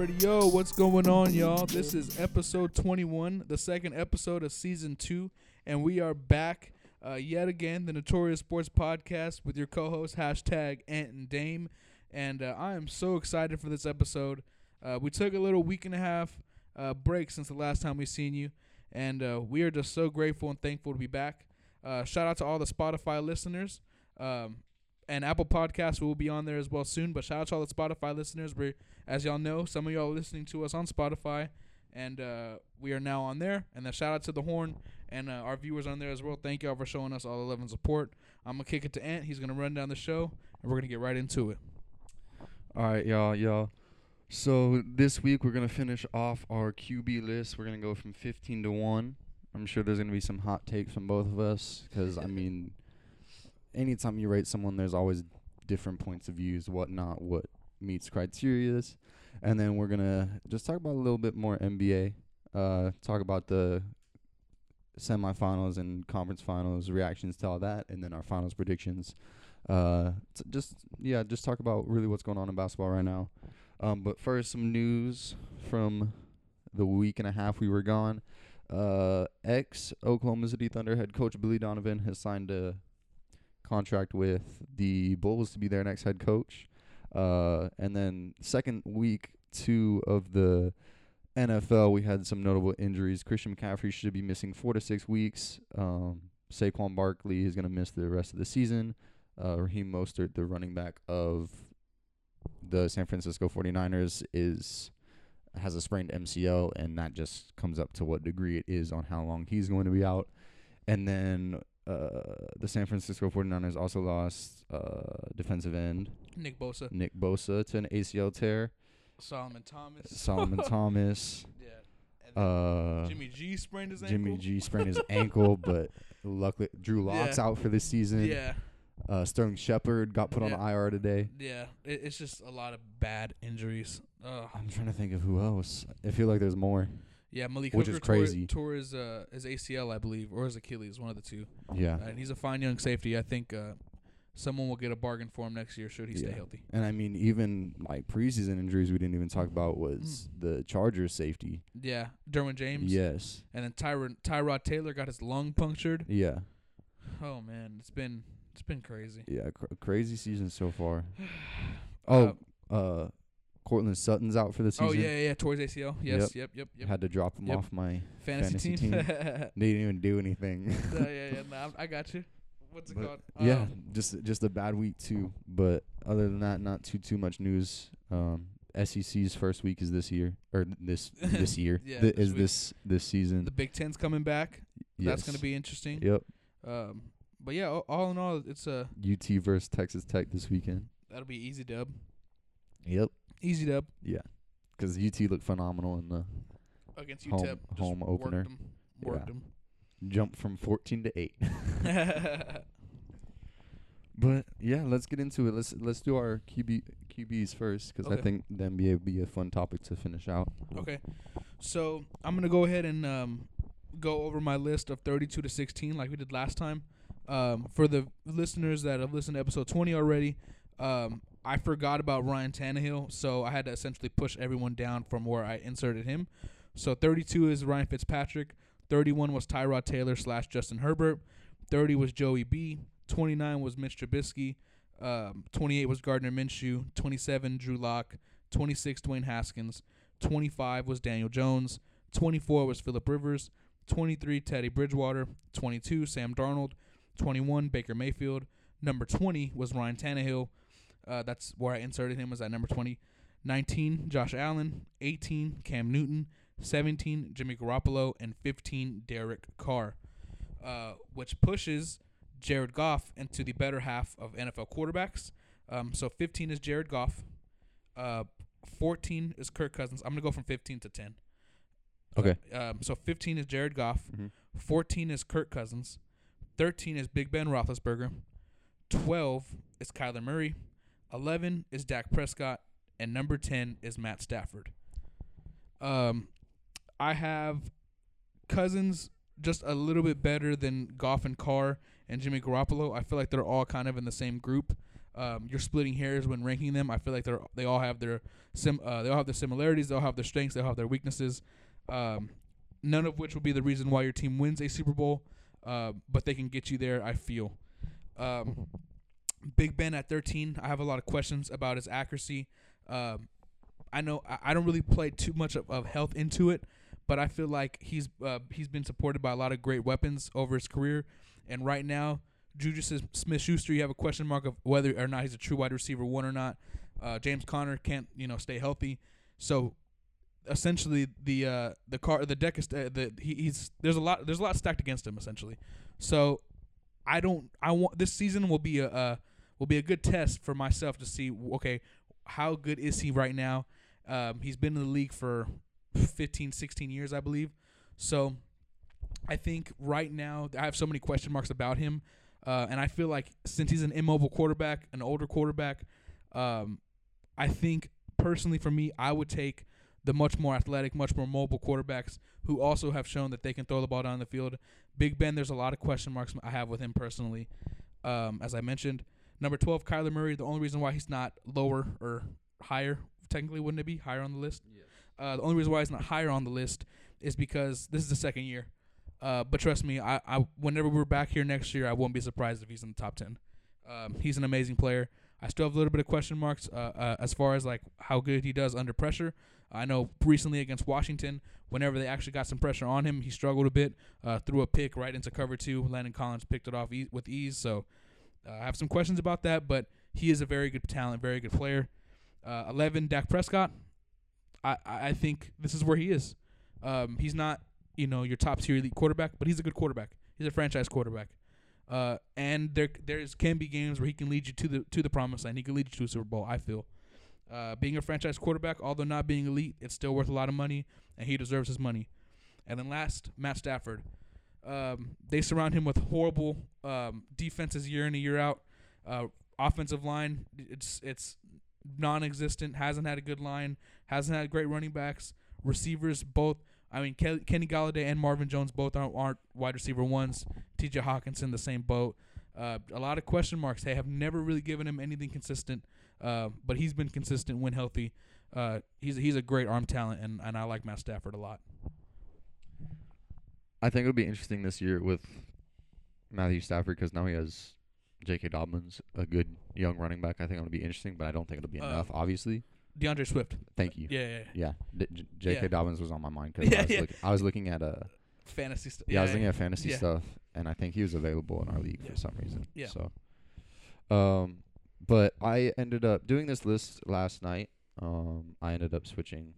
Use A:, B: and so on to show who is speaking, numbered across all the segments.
A: Radio. What's going on, y'all? This is episode 21, the second episode of season two, and we are back uh, yet again, the Notorious Sports Podcast with your co-host hashtag Ant and Dame, and uh, I am so excited for this episode. Uh, we took a little week and a half uh, break since the last time we seen you, and uh, we are just so grateful and thankful to be back. Uh, shout out to all the Spotify listeners. Um, and Apple Podcasts will be on there as well soon. But shout out to all the Spotify listeners. We, as y'all know, some of y'all are listening to us on Spotify, and uh, we are now on there. And then shout out to the Horn and uh, our viewers on there as well. Thank y'all for showing us all the love and support. I'm gonna kick it to Ant. He's gonna run down the show, and we're gonna get right into it.
B: All right, y'all, y'all. So this week we're gonna finish off our QB list. We're gonna go from 15 to one. I'm sure there's gonna be some hot takes from both of us, because I mean, anytime you rate someone, there's always different points of views, whatnot, what meets criteria. And then we're gonna just talk about a little bit more NBA. Uh, talk about the semifinals and conference finals, reactions to all that, and then our finals predictions. Uh, t- just yeah, just talk about really what's going on in basketball right now. Um, but first, some news from the week and a half we were gone. Uh, ex Oklahoma City Thunder head coach Billy Donovan has signed a contract with the Bulls to be their next head coach. Uh, and then second week two of the NFL, we had some notable injuries. Christian McCaffrey should be missing four to six weeks. Um, Saquon Barkley is going to miss the rest of the season. Uh, Raheem Mostert, the running back of the San Francisco 49ers, is has a sprained MCL, and that just comes up to what degree it is on how long he's going to be out. And then uh, the San Francisco 49ers also lost uh, defensive end
A: Nick Bosa,
B: Nick Bosa to an ACL tear.
A: Solomon Thomas,
B: Solomon Thomas.
A: yeah,
B: Uh,
A: Jimmy G sprained his ankle.
B: Jimmy G sprained his ankle, but luckily Drew Locks
A: Yeah.
B: out for this season.
A: Yeah,
B: Uh, Sterling Shepard got put
A: Yeah.
B: on IR today.
A: yeah. It, it's just a lot of bad injuries. Ugh.
B: I'm trying to think of who else. I feel like there's more.
A: Yeah, Malik
B: Which
A: Hooker
B: is crazy.
A: Tore, his uh, his ACL, I believe, or his Achilles, one of the two.
B: Yeah.
A: Uh, and he's a fine young safety. I think uh, someone will get a bargain for him next year should he stay healthy.
B: And I mean, even like preseason injuries we didn't even talk about was
A: Mm.
B: the Chargers safety.
A: Yeah, Derwin James.
B: Yes.
A: And then Tyrod Tyrod Taylor got his lung punctured.
B: Yeah.
A: Oh man, it's been it's been crazy.
B: Yeah. Cr- crazy season so far. Oh, uh, Courtland Sutton's out for the season.
A: oh yeah, yeah, yeah, towards ACL. Yes, yep, yep, yep.
B: Had to drop him
A: Yep.
B: off my
A: Fantasy,
B: fantasy
A: team.
B: team. They didn't even do anything.
A: yeah, yeah. Nah, I got you. What's it
B: But,
A: called?
B: yeah,
A: Um,
B: just just a bad week too. But other than that, not too too much news. Um, SEC's first week is this year or this this year
A: Yeah,
B: Th-
A: this
B: is
A: week.
B: this this season.
A: the Big Ten's coming back. That's gonna be interesting.
B: Yep.
A: Um, but yeah, all, all in all, it's a
B: UT versus Texas Tech this weekend.
A: that'll be easy dub.
B: Yep.
A: Easy dub
B: Yeah. 'Cause UT looked phenomenal in the
A: against
B: Home-
A: UTEP. Just
B: home opener.
A: Worked
B: Yeah.
A: them.
B: jump from 14 to 8. But yeah, let's get into it. Let's let's do our QB QBs first 'cause I
A: Okay.
B: think the NBA would be a fun topic to finish out.
A: Okay, so I'm gonna go ahead and um, go over my list of 32 to 16 like we did last time. Um, for the listeners that have listened to episode 20 already, um, I forgot about Ryan Tannehill, so I had to essentially push everyone down from where I inserted him. So 32 is Ryan Fitzpatrick, 31 was Tyrod Taylor slash Justin Herbert, 30 was Joey B, 29 was Mitch Trubisky, um, 28 was Gardner Minshew, 27 Drew Lock, 26 Dwayne Haskins, 25 was Daniel Jones, 24 was Philip Rivers, 23 Teddy Bridgewater, 22 Sam Darnold, 21 Baker Mayfield, number 20 was Ryan Tannehill. Uh, that's where I inserted him as at number 20. 19 Josh Allen, 18 Cam Newton, 17 Jimmy Garoppolo, and 15 Derek Carr, uh, which pushes Jared Goff into the better half of NFL quarterbacks. Um, so 15 is Jared Goff. Uh, 14 is Kirk Cousins. I'm gonna go from 15 to 10.
B: Okay.
A: Um, so 15 is Jared Goff.
B: Mm-hmm.
A: 14 is Kirk Cousins. 13 is Big Ben Roethlisberger. 12 is Kyler Murray. 11 is Dak Prescott. And number 10 is Matt Stafford. Um, I have Cousins just a little bit better than Goff and Carr and Jimmy Garoppolo. I feel like they're all kind of in the same group. um, you're splitting hairs when ranking them. I feel like they're they all have their sim uh, they all have their similarities. They all have their strengths. They all have their weaknesses. Um, none of which will be the reason why your team wins a Super Bowl, uh, but they can get you there. I feel. Um, Big Ben at 13. I have a lot of questions about his accuracy. Um, I know I, I don't really play too much of, of health into it, but I feel like he's uh, he's been supported by a lot of great weapons over his career, and right now, Juju Smith Schuster, you have a question mark of whether or not he's a true wide receiver one or not. Uh, James Conner can't you know stay healthy, so essentially the uh, the car the deck is uh, the he, he's there's a lot there's a lot stacked against him essentially. So I don't I want this season will be a, a will be a good test for myself to see okay how good is he right now. Um, he's been in the league for 15, 16 years, I believe. So I think right now I have so many question marks about him. Uh, and I feel like since he's an immobile quarterback, an older quarterback, um, I think personally for me, I would take the much more athletic, much more mobile quarterbacks who also have shown that they can throw the ball down the field. Big Ben, there's a lot of question marks I have with him personally. Um, as I mentioned, number 12, Kyler Murray. The only reason why he's not lower or higher, technically, wouldn't it be higher on the list?
B: Yes.
A: Uh, the only reason why he's not higher on the list is because this is the second year. Uh, but trust me, I, I whenever we're back here next year, I won't be surprised if he's in the top ten. Um, he's an amazing player. I still have a little bit of question marks uh, uh, as far as like how good he does under pressure. I know recently against Washington, whenever they actually got some pressure on him, he struggled a bit. Uh, threw a pick right into cover two. Landon Collins picked it off e- with ease. So uh, I have some questions about that, but he is a very good talent, very good player. Uh, Eleven, Dak Prescott. I I think this is where he is. Um, he's not you know your top tier elite quarterback, but he's a good quarterback. He's a franchise quarterback. Uh, and there there's can be games where he can lead you to the to the promised land. He can lead you to a Super Bowl. I feel. Uh, being a franchise quarterback, although not being elite, it's still worth a lot of money, and he deserves his money. And then last, Matt Stafford. Um, they surround him with horrible um, defenses year in and year out. Uh, offensive line, it's it's non-existent. Hasn't had a good line. Hasn't had great running backs. Receivers, both. I mean, Kenny Golladay and Marvin Jones both aren't, aren't wide receiver ones. T.J. Hockenson, the same boat. Uh, a lot of question marks. They have never really given him anything consistent, uh, but he's been consistent when healthy. Uh, he's he's a great arm talent, and, and I like Matt Stafford a lot.
B: I think it'll be interesting this year with Matthew Stafford because now he has J.K. Dobbins, a good young running back. I think it'll be interesting, but I don't think it'll be
A: Uh,
B: enough. Obviously,
A: D'Andre Swift.
B: thank you.
A: Yeah, yeah, yeah.
B: Yeah, D- J.K.
A: Yeah.
B: Dobbins was on my mind because
A: Yeah,
B: I, was
A: yeah.
B: look- I was looking at uh
A: fantasy stuff.
B: yeah, I was looking at fantasy
A: yeah.
B: stuff, and I think he was available in our league
A: Yeah.
B: for some reason.
A: Yeah.
B: So, um, but I ended up doing this list last night. Um, I ended up switching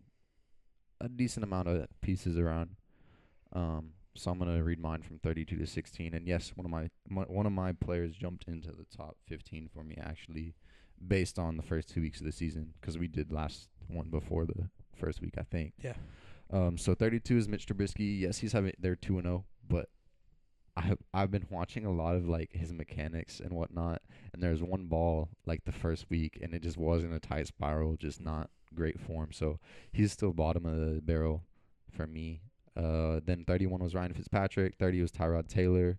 B: a decent amount of pieces around. Um, so I'm gonna read mine from 32 to 16, and yes, one of my, my one of my players jumped into the top 15 for me actually, based on the first two weeks of the season, because we did last one before the first week, I think.
A: Yeah.
B: Um, so 32 is Mitch Trubisky. Yes, he's having they're two and zero, but I have I've been watching a lot of like his mechanics and whatnot. And there's one ball like the first week, and it just was in a tight spiral, just not great form. So he's still bottom of the barrel for me. Uh, then 31 was Ryan Fitzpatrick. 30 was Tyrod Taylor.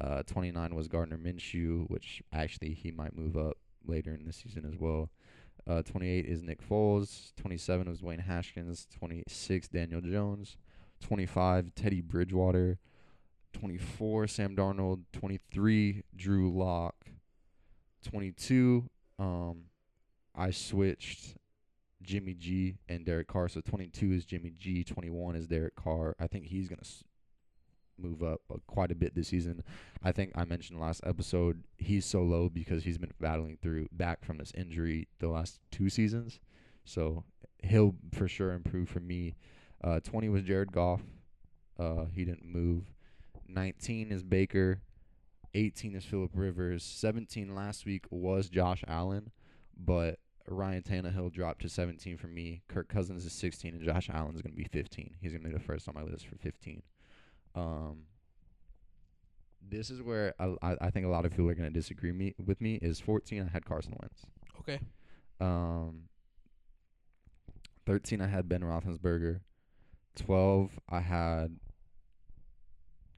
B: Uh, 29 was Gardner Minshew, which actually he might move up later in the season as well. Uh, 28 is Nick Foles. 27 was Dwayne Haskins. 26 Daniel Jones. 25 Teddy Bridgewater. 24 Sam Darnold. 23 Drew Lock. 22 um I switched Jimmy G and Derek Carr. So 22 is Jimmy G. 21 is Derek Carr. I think he's gonna s- move up uh, quite a bit this season. I think I mentioned last episode he's so low because he's been battling through back from this injury the last two seasons. So he'll for sure improve for me. Uh, 20 was Jared Goff. Uh, he didn't move. 19 is Baker. 18 is Philip Rivers. 17 last week was Josh Allen, but Ryan Tannehill dropped to 17 for me. Kirk Cousins is 16, and Josh Allen is going to be 15. He's going to be the first on my list for 15. Um, this is where I, I, I think a lot of people are going to disagree me with me. Is 14 I had Carson Wentz.
A: Okay.
B: Um, 13 I had Ben Roethlisberger. 12 I had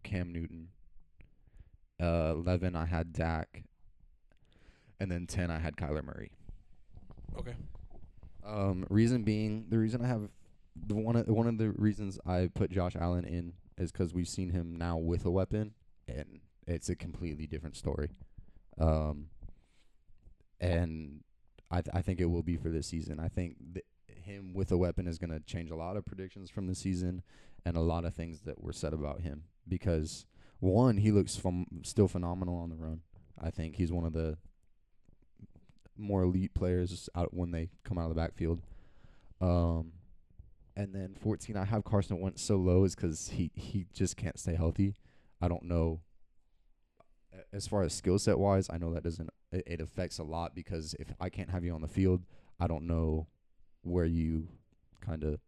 B: Cam Newton. Uh, 11 I had Dak. and then ten I had Kyler Murray.
A: Okay.
B: Um, reason being, the reason I have the one of one of the reasons I put Josh Allen in is because we've seen him now with a weapon, and it's a completely different story. Um, and I th- I think it will be for this season. I think th- him with a weapon is going to change a lot of predictions from the season and a lot of things that were said about him because one he looks ph- still phenomenal on the run. I think he's one of the more elite players out when they come out of the backfield. Um, and then 14, I have Carson Wentz so low is because he he just can't stay healthy. I don't know. As far as skill set wise, I know that doesn't it, it affects a lot because if I can't have you on the field, I don't know where you kind of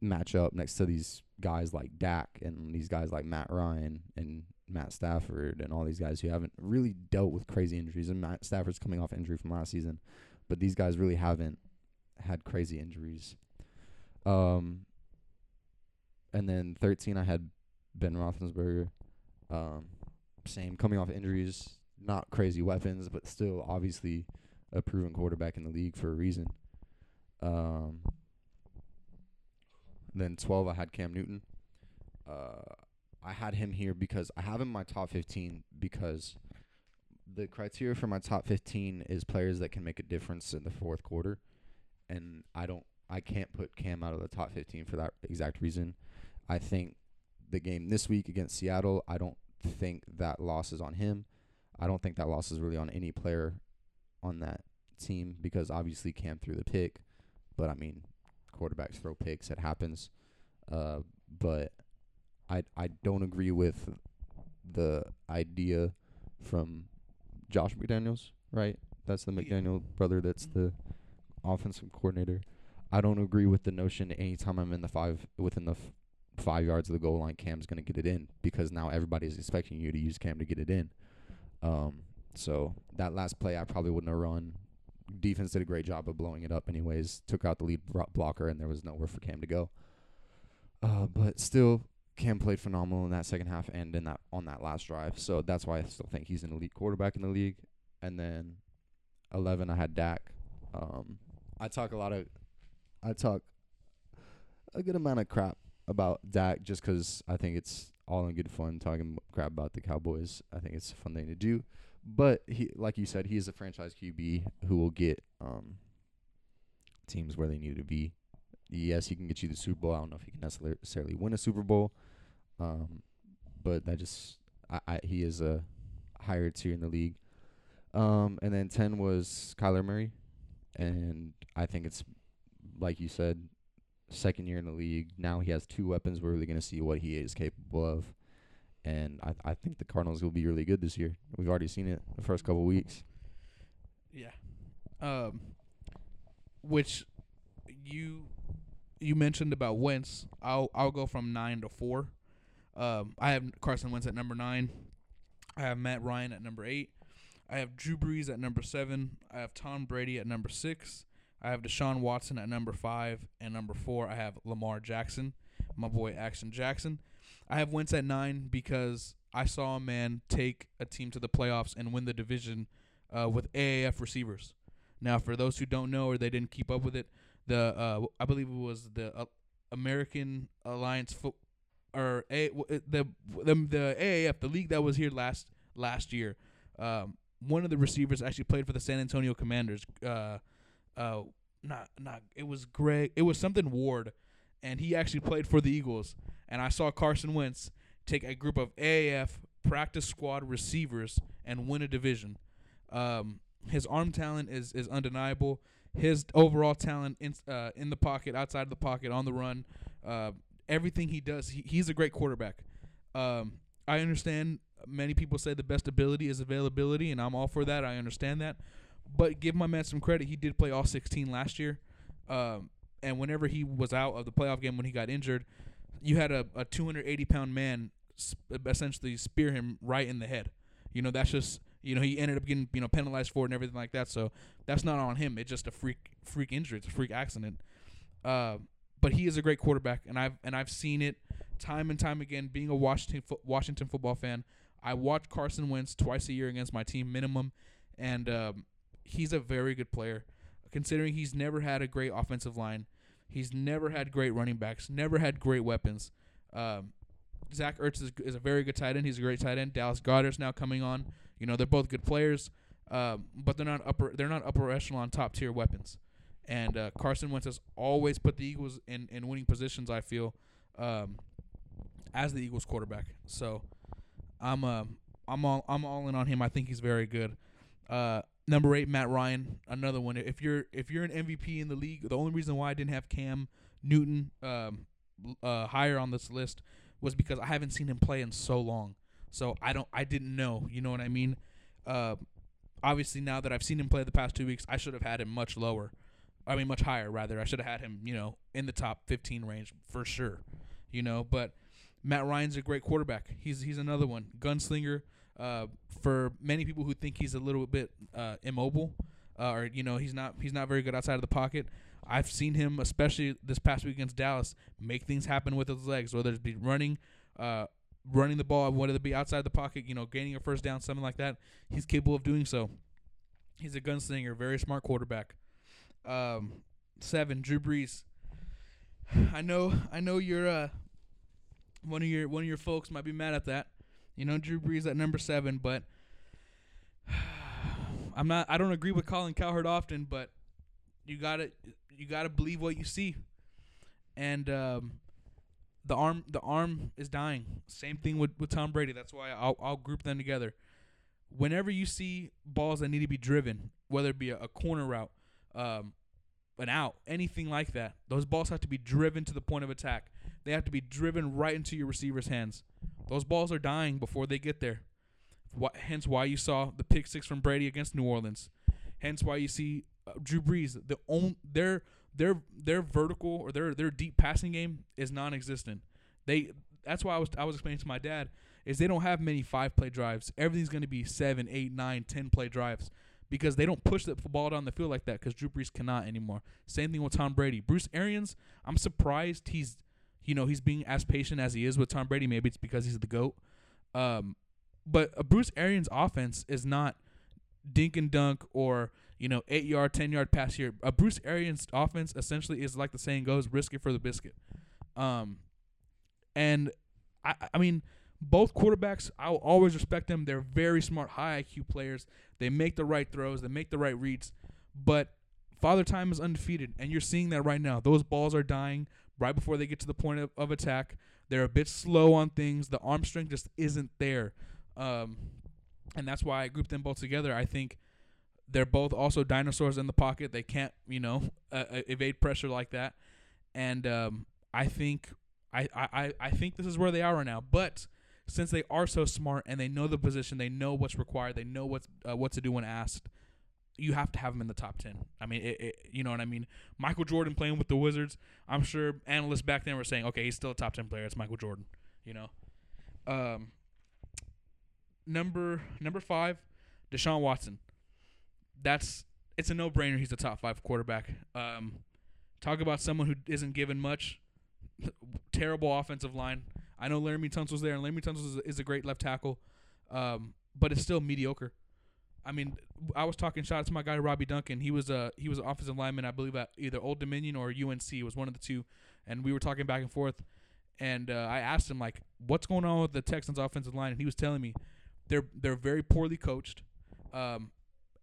B: match up next to these guys like Dak and these guys like Matt Ryan and Matt Stafford and all these guys who haven't really dealt with crazy injuries. And Matt Stafford's coming off injury from last season, but these guys really haven't had crazy injuries. Um, and then 13, I had Ben Roethlisberger. Um, same coming off injuries, not crazy weapons, but still obviously a proven quarterback in the league for a reason. Um, then 12, I had Cam Newton. Uh, I had him here because I have him in my top 15 because the criteria for my top 15 is players that can make a difference in the fourth quarter. And I don't, I can't put Cam out of the top 15 for that exact reason. I think the game this week against Seattle, I don't think that loss is on him. I don't think that loss is really on any player on that team because obviously Cam threw the pick, but I mean, quarterbacks throw picks, it happens. Uh, but I I don't agree with the idea from Josh McDaniels, right? That's the. McDaniel brother. That's the offensive coordinator. I don't agree with the notion anytime I'm in the five within the f- five yards of the goal line, Cam's gonna get it in because now everybody's expecting you to use Cam to get it in. Um, so that last play I probably wouldn't have run. Defense did a great job of blowing it up, anyways. Took out the lead bro- blocker, and there was nowhere for Cam to go. Uh, but still, Cam played phenomenal in that second half and in that on that last drive. So that's why I still think he's an elite quarterback in the league. And then eleven, I had Dak. Um, I talk a lot of, I talk a good amount of crap about Dak just 'cause I think it's all in good fun talking crap about the Cowboys. I think it's a fun thing to do. But he, like you said, he is a franchise QB who will get um, teams where they need to be. Yes, he can get you the Super Bowl. I don't know if he can necessarily win a Super Bowl, um, but that just I, I he is a higher tier in the league. Um, and then ten was Kyler Murray, and I think it's like you said, second year in the league. Now he has two weapons. We're really gonna see what he is capable of, and I I think the Cardinals will be really good this year. We've already seen it the first couple weeks.
A: Yeah. Um, which you you mentioned about Wentz. I'll I'll go from nine to four. Um, I have Carson Wentz at number nine. I have Matt Ryan at number eight. I have Drew Brees at number seven. I have Tom Brady at number six. I have Deshaun Watson at number five, and number four I have Lamar Jackson, my boy Action Jackson. I have Wentz at nine because I saw a man take a team to the playoffs and win the division uh, with AAF receivers. Now, for those who don't know or they didn't keep up with it, the uh, I believe it was the uh, American Alliance Foot or a uh, the the the AAF, the league that was here last last year. Um, one of the receivers actually played for the San Antonio Commanders. Uh, uh, not not it was Greg. It was something Ward, and he actually played for the Eagles. And I saw Carson Wentz take a group of AAF practice squad receivers and win a division. Um, his arm talent is is undeniable. His overall talent in uh, in the pocket, outside of the pocket, on the run, uh, everything he does, he, he's a great quarterback. Um, I understand many people say the best ability is availability, and I'm all for that. I understand that, but give my man some credit. He did play all 16 last year, um, and whenever he was out of the playoff game when he got injured, you had a, a 280 pound man sp- essentially spear him right in the head. You know, that's just you know he ended up getting you know penalized for it and everything like that. So that's not on him. It's just a freak freak injury. It's a freak accident. Uh, but he is a great quarterback, and I've and I've seen it time and time again. Being a Washington fo- Washington football fan, I watch Carson Wentz twice a year against my team minimum, and um, he's a very good player. Considering he's never had a great offensive line, he's never had great running backs, never had great weapons. Um, Zach Ertz is, is a very good tight end. He's a great tight end. Dallas Goedert's now coming on. You know they're both good players, um, but they're not upper. They're not upper echelon top tier weapons. And uh, Carson Wentz has always put the Eagles in, in winning positions. I feel um, as the Eagles quarterback. So I'm uh, I'm all I'm all in on him. I think he's very good. Uh, number eight, Matt Ryan, another one. If you're if you're an MVP in the league, the only reason why I didn't have Cam Newton um, uh, higher on this list was because I haven't seen him play in so long. So I don't I didn't know. You know what I mean? Uh, obviously now that I've seen him play the past two weeks, I should have had him much lower. I mean much higher rather. I should have had him, you know, in the top 15 range for sure. You know, but Matt Ryan's a great quarterback. He's he's another one. Gunslinger. Uh, for many people who think he's a little bit uh, immobile, uh, or you know he's not he's not very good outside of the pocket. I've seen him, especially this past week against Dallas, make things happen with his legs, whether it be running, uh, running the ball, whether it be outside the pocket, you know, gaining a first down, something like that. He's capable of doing so. He's a gunslinger, very smart quarterback. Um, seven, Drew Brees. I know, I know you're uh, one of your one of your folks might be mad at that. You know, Drew Brees at number seven, but I'm not. I don't agree with Colin Cowherd often, but you gotta you gotta believe what you see. And um, the arm the arm is dying. Same thing with, with Tom Brady. That's why I'll I'll group them together. Whenever you see balls that need to be driven, whether it be a, a corner route, um, an out, anything like that, those balls have to be driven to the point of attack. They have to be driven right into your receiver's hands. Those balls are dying before they get there. Wh- hence why you saw the pick six from Brady against New Orleans. Hence why you see uh, Drew Brees. The own their their their vertical or their their deep passing game is non-existent. They that's why I was I was explaining to my dad is they don't have many five play drives. Everything's going to be seven, eight, nine, ten play drives because they don't push the ball down the field like that because Drew Brees cannot anymore. Same thing with Tom Brady. Bruce Arians, I'm surprised he's you know he's being as patient as he is with Tom Brady. Maybe it's because he's the goat. Um, but Bruce Arians offense is not dink and dunk or you know eight yard, ten yard pass here. A Bruce Arians offense essentially is like the saying goes, risk it for the biscuit. Um, and I I mean both quarterbacks I will always respect them. They're very smart, high IQ players. They make the right throws, they make the right reads, but Father Time is undefeated, and you're seeing that right now. Those balls are dying right before they get to the point of, of attack. They're a bit slow on things. The arm strength just isn't there. Um, and that's why I grouped them both together. I think they're both also dinosaurs in the pocket. They can't, you know, uh, uh, evade pressure like that. And um, I think I, I, I think this is where they are right now. But since they are so smart and they know the position, they know what's required, they know what's uh, what to do when asked. You have to have them in the top ten. I mean, it, it, you know what I mean. Michael Jordan playing with the Wizards. I'm sure analysts back then were saying, "Okay, he's still a top ten player. It's Michael Jordan." You know. Um, number number five, Deshaun Watson. That's it's a no brainer. He's a top five quarterback. Um, talk about someone who isn't given much. Terrible offensive line. I know Laremy Tunsil's there, and Laremy Tunsil is, is a great left tackle, um, but it's still mediocre. I mean, I was talking shout out to my guy Robbie Duncan. He was a he was an offensive lineman, I believe, at either Old Dominion or UNC. Was one of the two, and we were talking back and forth. And uh, I asked him like, "What's going on with the Texans' offensive line?" And he was telling me they're they're very poorly coached, um,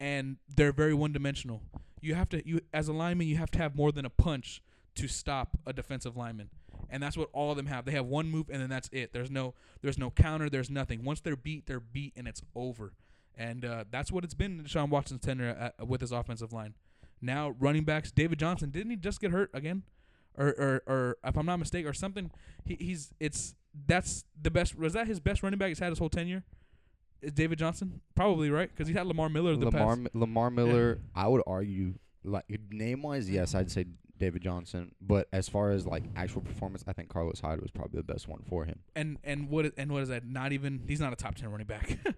A: and they're very one dimensional. You have to you as a lineman, you have to have more than a punch to stop a defensive lineman. And that's what all of them have. They have one move and then that's it. There's no there's no counter, there's nothing. Once they're beat, they're beat and it's over. And uh, that's what it's been in Deshaun Watson's tenure at, with his offensive line. Now running backs, David Johnson, didn't he just get hurt again? Or or, or if I'm not mistaken, or something. He, he's it's that's the best. Was that his best running back he's had his whole tenure? Is David Johnson probably right? Because he had Lamar Miller the
B: Lamar
A: past.
B: Lamar Miller, I would argue like name wise, yes, I'd say David Johnson. But as far as like actual performance, I think Carlos Hyde was probably the best one for him.
A: And and what is, and what is that? Not even he's not a top ten running back.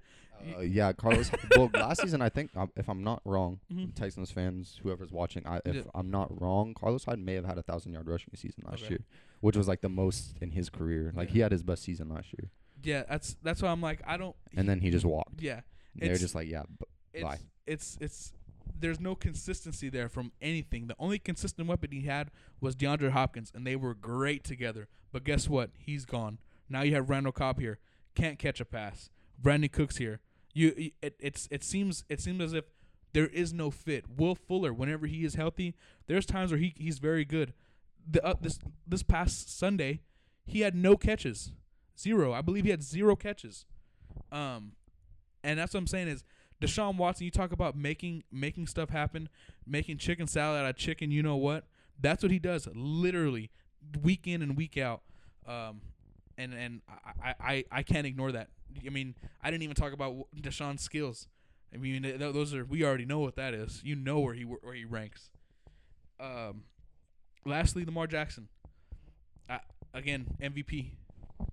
B: Uh, yeah, Carlos. well, last season I think um, if I'm not wrong,
A: Mhm.
B: Texans fans, whoever's watching, I, if
A: Yeah.
B: I'm not wrong, Carlos Hyde may have had a thousand yard rushing season last
A: Okay.
B: year, which was like the most in his career. Like
A: Yeah.
B: he had his best season last year.
A: Yeah, that's that's why I'm like I don't.
B: And then he just walked.
A: Yeah,
B: They're
A: It's-
B: just like, yeah, b-
A: it's
B: Bye.
A: it's it's there's no consistency there from anything. The only consistent weapon he had was DeAndre Hopkins, and they were great together. But guess what? He's gone. Now you have Randall Cobb here, can't catch a pass. Brandin Cooks here. You, you- it, it's it seems it seems as if there is no fit. Will Fuller, whenever he is healthy, there's times where he he's very good. The uh, this this past Sunday, he had no catches, zero. I believe he had zero catches. Um, and that's what I'm saying is Deshaun Watson. You talk about making making stuff happen, making chicken salad out of chicken. You know what? That's what he does, literally, week in and week out. Um, and and I, I I can't ignore that. I mean, I didn't even talk about Deshaun's skills. I mean, th- those are we already know what that is. You know where he where he ranks. Um, lastly, Lamar Jackson. Uh, again, MVP.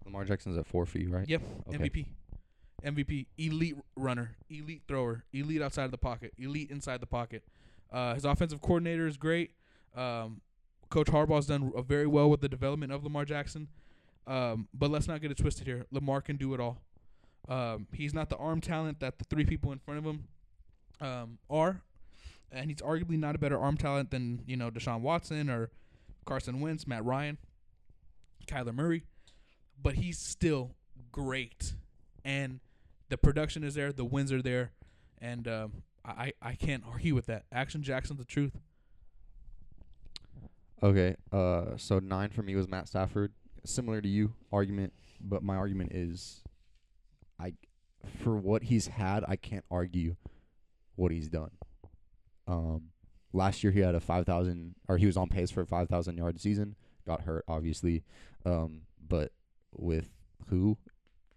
B: Lamar Jackson's at four for you, right?
A: Yep,
B: Okay.
A: MVP. MVP, elite runner, elite thrower, elite outside of the pocket, elite inside the pocket. Uh, his offensive coordinator is great. Um, Coach Harbaugh's done uh, very well with the development of Lamar Jackson. Um, but let's not get it twisted here. Lamar can do it all. Um, he's not the arm talent that the three people in front of him um, are, and he's arguably not a better arm talent than you know Deshaun Watson or Carson Wentz, Matt Ryan, Kyler Murray. But he's still great, and the production is there, the wins are there, and um, I I can't argue with that. Action Jackson's the truth.
B: Okay. Uh, so nine for me was Matt Stafford. Similar to you argument, but my argument is, I, for what he's had, I can't argue what he's done. Um, last year he had a five thousand, or he was on pace for a five thousand yard season. Got hurt, obviously. Um, but with who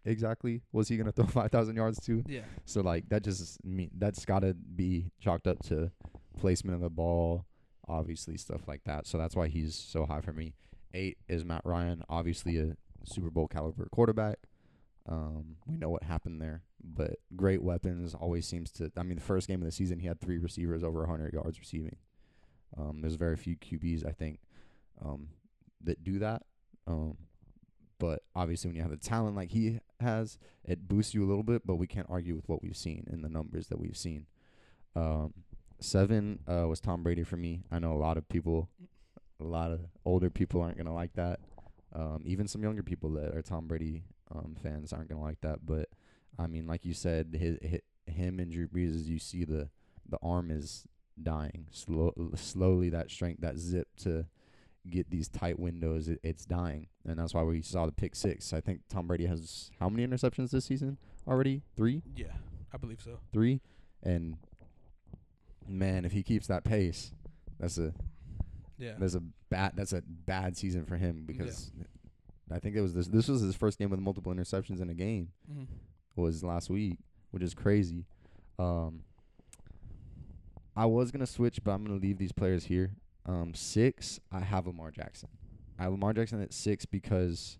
B: exactly was he gonna throw five thousand yards to?
A: Yeah.
B: So like that just me that's got to be chalked up to placement of the ball, obviously stuff like that. So that's why he's so high for me. Eight is Matt Ryan, obviously a Super Bowl caliber quarterback. Um, we know what happened there, but great weapons always seems to. I mean, the first game of the season he had three receivers over 100 yards receiving. Um, there's very few QBs I think um, that do that. Um, but obviously, when you have the talent like he has, it boosts you a little bit. But we can't argue with what we've seen in the numbers that we've seen. Um, seven uh, was Tom Brady for me. I know a lot of people, a lot of older people aren't gonna like that. Um, even some younger people that are Tom Brady um, fans aren't gonna like that. But I mean, like you said, his, him and Drew Brees, as you see the the arm is dying. Slow, slowly, that strength, that zip to get these tight windows, it, it's dying, and that's why we saw the pick six. I think Tom Brady has how many interceptions this season already? Three,
A: Yeah, I believe so.
B: three, and man, if he keeps that pace, that's a
A: Yeah.
B: that's a bad that's a bad season for him because I think it was this this was his first game with multiple interceptions in a game
A: Mhm.
B: was last week, which is crazy. Um, I was gonna switch, but I'm gonna leave these players here. Um, six, I have Lamar Jackson. I have Lamar Jackson at six because,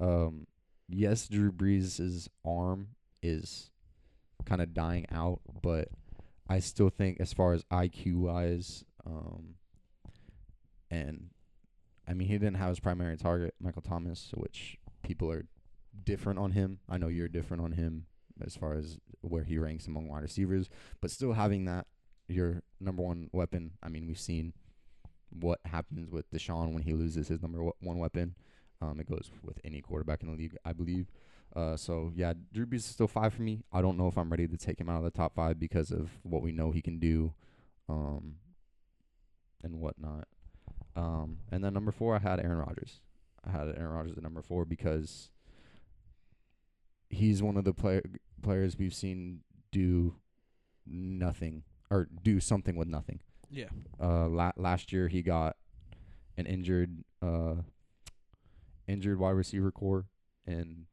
B: um, yes, Drew Brees' arm is kind of dying out, but I still think as far as IQ wise, um, and I mean he didn't have his primary target, Michael Thomas, which people are different on him. I know you're different on him as far as where he ranks among wide receivers, but still having that your number one weapon. I mean, we've seen what happens with Deshaun when he loses his number one weapon. Um, it goes with any quarterback in the league, I believe. Uh, so yeah, Drew Brees is still five for me. I don't know if I'm ready to take him out of the top five because of what we know he can do, um, and whatnot. Um, and then number four, I had Aaron Rodgers. I had Aaron Rodgers at number four because he's one of the player players we've seen do nothing or do something with nothing.
A: Yeah.
B: Uh, la- last year he got an injured uh injured wide receiver core and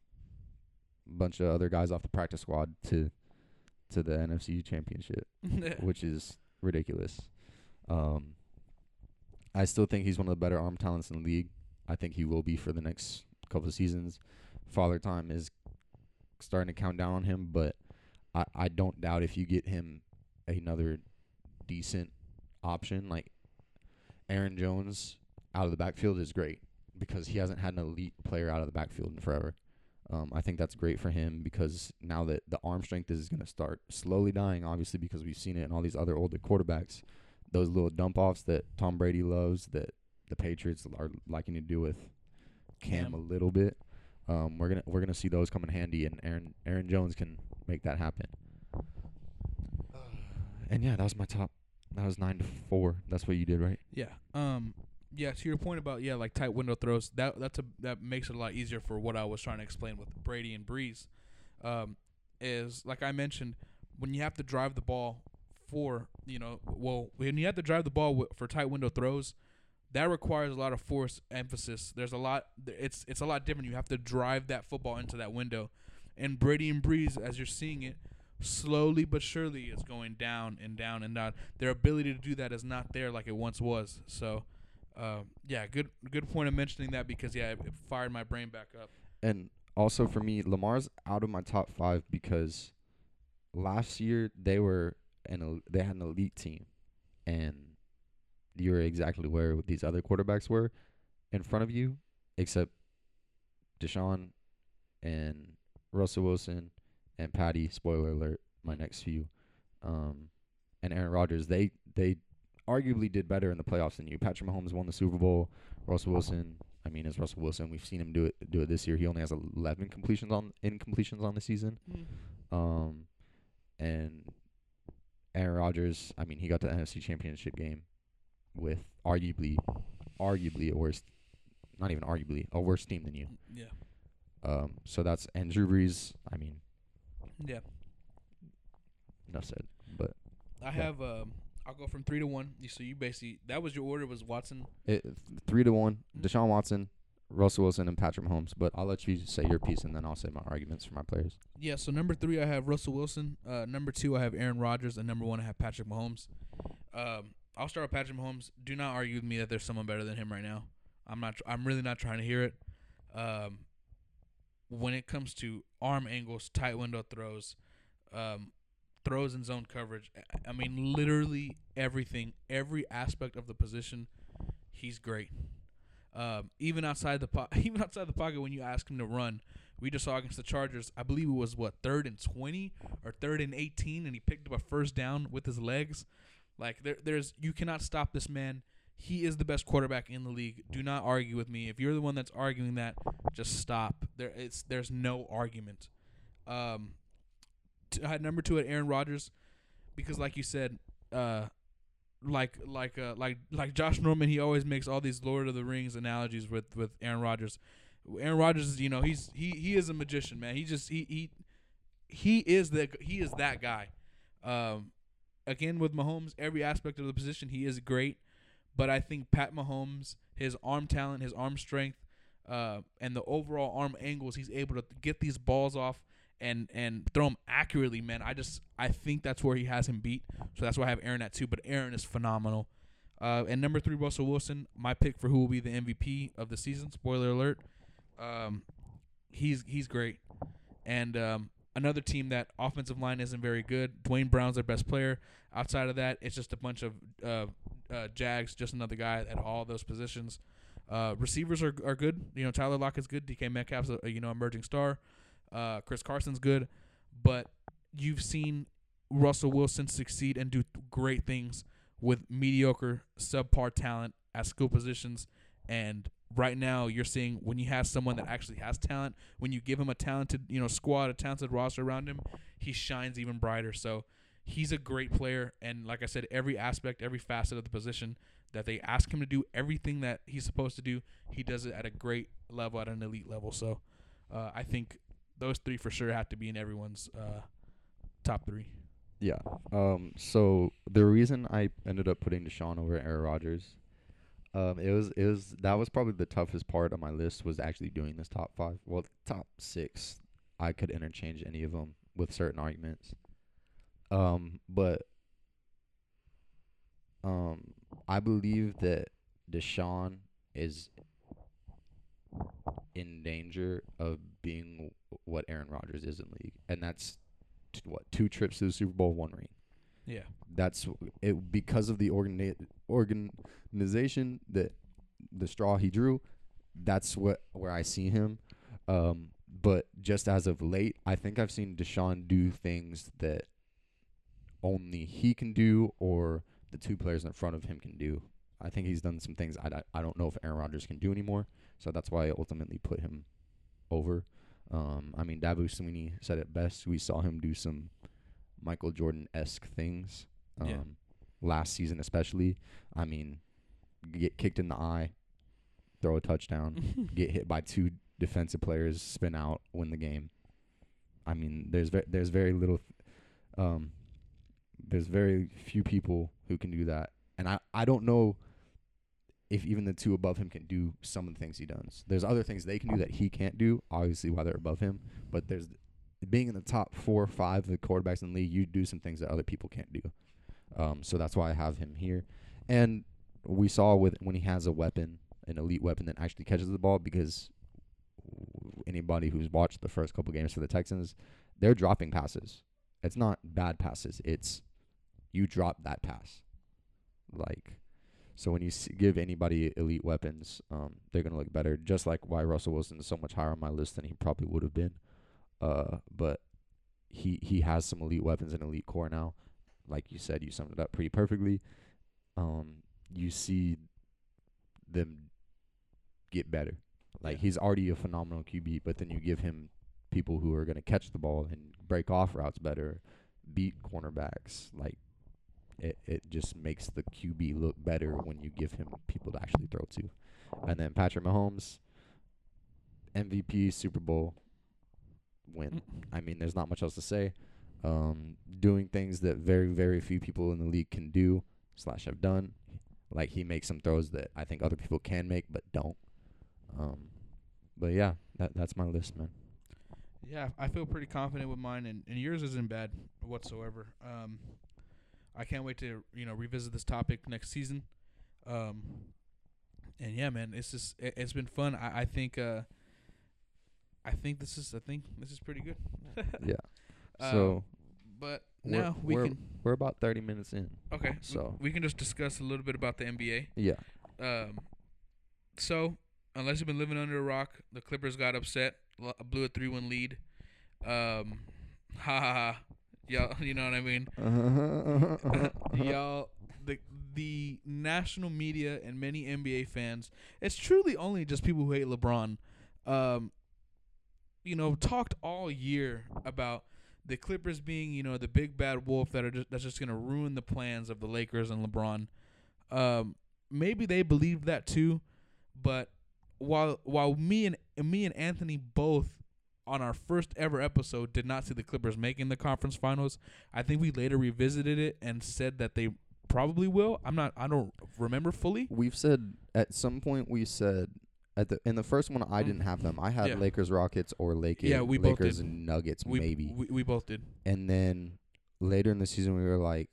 B: a bunch of other guys off the practice squad to to the NFC championship which is ridiculous. Um, I still think he's one of the better arm talents in the league. I think he will be for the next couple of seasons. Father time is starting to count down on him, but I, I don't doubt if you get him another decent option like Aaron Jones out of the backfield is great because he hasn't had an elite player out of the backfield in forever. Um, I think that's great for him because now that the arm strength is going to start slowly dying, obviously because we've seen it in all these other older quarterbacks, those little dump offs that Tom Brady loves, that the Patriots are liking to do with Cam,
A: Cam.
B: a little bit. Um, we're gonna we're gonna see those come in handy, and Aaron Aaron Jones can make that happen. And yeah, that was my top. That was nine to four. That's what you did, right?
A: Yeah. Um. Yeah. To your point about yeah, like tight window throws. That that's a that makes it a lot easier for what I was trying to explain with Brady and Brees. Um, is like I mentioned, when you have to drive the ball for you know, well, when you have to drive the ball w- for tight window throws, that requires a lot of force emphasis. There's a lot. It's it's a lot different. You have to drive that football into that window, and Brady and Brees, as you're seeing it, slowly but surely is going down and down and down. Their ability to do that is not there like it once was. So, uh, yeah, good good point of mentioning that because yeah, it, it fired my brain back up.
B: And also for me, Lamar's out of my top five because last year they were an el- they had an elite team, and you were exactly where these other quarterbacks were in front of you, except Deshaun and Russell Wilson and Patty. Spoiler alert: my next few, um, and Aaron Rodgers. They they arguably did better in the playoffs than you. Patrick Mahomes won the Super Bowl. Russell Wilson. I mean, it's Russell Wilson. We've seen him do it do it this year. He only has 11 completions on incompletions on the season. Um, and Aaron Rodgers. I mean, he got the NFC Championship game with arguably, arguably a worse, not even arguably a worse team than you.
A: Yeah,
B: Um, so that's and Drew Brees. I mean,
A: yeah.
B: enough said. But
A: I have um, I'll go from three to one. You- So you basically that was your order was Watson.
B: it, three to one. Deshaun Watson, Russell Wilson, and Patrick Mahomes. But I'll let you say your piece, and then I'll say my arguments for my players.
A: Yeah, so number three I have Russell Wilson. Uh, number two I have Aaron Rodgers, and number one I have Patrick Mahomes. Um, I'll start with Patrick Mahomes. Do not argue with me that there's someone better than him right now. I'm not. Tr- I'm really not trying to hear it. Um, when it comes to arm angles, tight window throws, um, throws in zone coverage, I- mean literally everything, every aspect of the position, he's great. Um, even outside the po- even outside the pocket, when you ask him to run, we just saw against the Chargers. I believe it was what third and twenty or third and eighteen, and he picked up a first down with his legs. Like there, there's you cannot stop this man. He is the best quarterback in the league. Do not argue with me. If you're the one that's arguing that, just stop. There, it's there's no argument. Um, t- had number two at Aaron Rodgers, because like you said, uh, like like uh like like Josh Norman, he always makes all these Lord of the Rings analogies with with Aaron Rodgers. Aaron Rodgers, you know, he's he he is a magician, man. He just he he he is the he is that guy. Um, again with Mahomes, every aspect of the position he is great, but I think Pat Mahomes, his arm talent, his arm strength, uh, and the overall arm angles, he's able to get these balls off and and throw them accurately, man. I just I think that's where he has him beat. So that's why I have Aaron at two. But Aaron is phenomenal. Uh, and number three, Russell Wilson, my pick for who will be the MVP of the season. Spoiler alert. Um, he's he's great. And um, another team that offensive line isn't very good. Duane Brown's their best player. Outside of that, it's just a bunch of uh, uh, Jags, just another guy at all those positions. Uh, receivers are are good. You know, Tyler Lockett's good. DK Metcalf's a you know emerging star. Uh, Chris Carson's good, but you've seen Russell Wilson succeed and do great things with mediocre, subpar talent at skill positions. And right now, you're seeing when you have someone that actually has talent, when you give him a talented, you know, squad, a talented roster around him, he shines even brighter. So he's a great player, and like I said, every aspect, every facet of the position that they ask him to do, everything that he's supposed to do, he does it at a great level, at an elite level. So uh, I think those three for sure have to be in everyone's uh, top three.
B: Yeah. Um. So the reason I ended up putting Deshaun over Aaron Rodgers, um, it was it was that was probably the toughest part of my list was actually doing this top five. Well, top six, I could interchange any of them with certain arguments. Um, but um, I believe that Deshaun is in danger of being what Aaron Rodgers is in league, and that's t- what two trips to the Super Bowl, one ring.
A: Yeah.
B: That's it because of the organi- organization that the straw he drew. That's what where I see him. Um, but just as of late, I think I've seen Deshaun do things that only he can do or the two players in front of him can do. I think he's done some things I, I, don't know if Aaron Rodgers can do anymore. So that's why I ultimately put him over. Um, I mean, Dabo Swinney said it best. We saw him do some Michael Jordan esque things um,
A: Yeah.
B: last season, especially. I mean, get kicked in the eye, throw a touchdown, get hit by two defensive players, spin out, win the game. I mean, there's ve- there's very little, um, there's very few people who can do that, and I I don't know if even the two above him can do some of the things he does. There's other things they can do that he can't do, obviously why they're above him. But there's being in the top four or five of the quarterbacks in the league, you do some things that other people can't do. Um, so that's why I have him here. And we saw with when he has a weapon, an elite weapon that actually catches the ball, because anybody who's watched the first couple games for the Texans, they're dropping passes. It's not bad passes. It's you drop that pass. Like, so when you s give anybody elite weapons, um, they're gonna look better. Just like why Russell Wilson is so much higher on my list than he probably would have been. Uh, but he he has some elite weapons and elite core now. Like you said, you summed it up pretty perfectly. Um, you see them get better. Like
A: Yeah.
B: he's already a phenomenal QB, but then you give him people who are going to catch the ball and break off routes better, beat cornerbacks. Like it, it just makes the QB look better when you give him people to actually throw to. And then Patrick Mahomes, MVP, Super Bowl win. I mean, there's not much else to say. Um, doing things that very, very few people in the league can do slash have done. Like he makes some throws that I think other people can make but don't. Um, but yeah, that that's my list, man.
A: Yeah, I feel pretty confident with mine, and, and yours isn't bad whatsoever. Um, I can't wait to you know revisit this topic next season. Um, and yeah, man, it's just it, it's been fun. I, I think uh, I think this is I think this is pretty good.
B: Yeah.
A: Um,
B: So
A: but now we
B: we're-
A: can
B: we're about 30 minutes in.
A: okay.
B: so-
A: we can just discuss a little bit about the NBA.
B: Yeah.
A: Um, so unless you've been living under a rock, the Clippers got upset, blew a three-one lead. Um, ha ha ha, y'all. You know what I mean? y'all, the the national media and many NBA fans. It's truly only just people who hate LeBron. Um, you know, talked all year about the Clippers being, you know, the big bad wolf that are just that's just gonna ruin the plans of the Lakers and LeBron. Um, maybe they believe that too, but while while me and me and Anthony both on our first ever episode did not see the Clippers making the conference finals, I think we later revisited it and said that they probably will. I'm not. I don't remember fully.
B: We've said at some point we said at the in the first one I didn't have them. I had
A: Yeah.
B: Lakers Rockets or Lakers
A: Yeah, we both
B: Lakers
A: did.
B: and Nuggets
A: We,
B: maybe.
A: we we both did.
B: and then later in the season we were like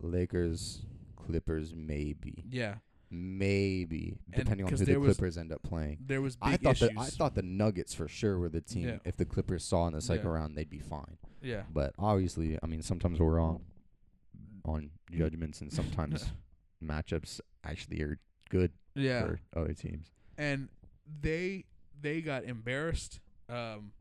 B: Lakers Clippers maybe.
A: Yeah,
B: Maybe depending on who the Clippers end up playing.
A: there was big
B: I thought
A: issues.
B: that I thought the Nuggets for sure were the team.
A: Yeah.
B: If the Clippers saw in the second
A: Yeah.
B: round, they'd be fine.
A: yeah,
B: But obviously, I mean, sometimes we're wrong on judgments, and sometimes matchups actually are good
A: yeah.
B: for other teams.
A: and they they got embarrassed. Um,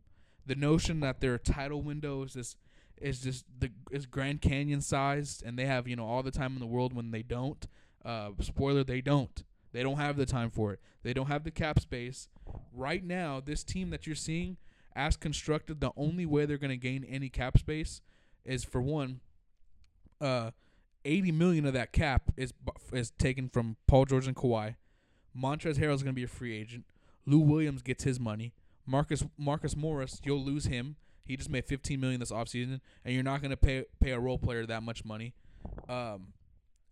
A: the notion that their title window is just is just the is Grand Canyon sized, and they have you know all the time in the world when they don't. Uh, spoiler: they don't. They don't have the time for it. They don't have the cap space. Right now, this team that you're seeing, as constructed, the only way they're going to gain any cap space is for one, uh, 80 million of that cap is is taken from Paul George and Kawhi. Montrezl Harrell's going to be a free agent. Lou Williams gets his money. Marcus Marcus Morris, you'll lose him. He just made 15 million this offseason, and you're not going to pay pay a role player that much money. Um,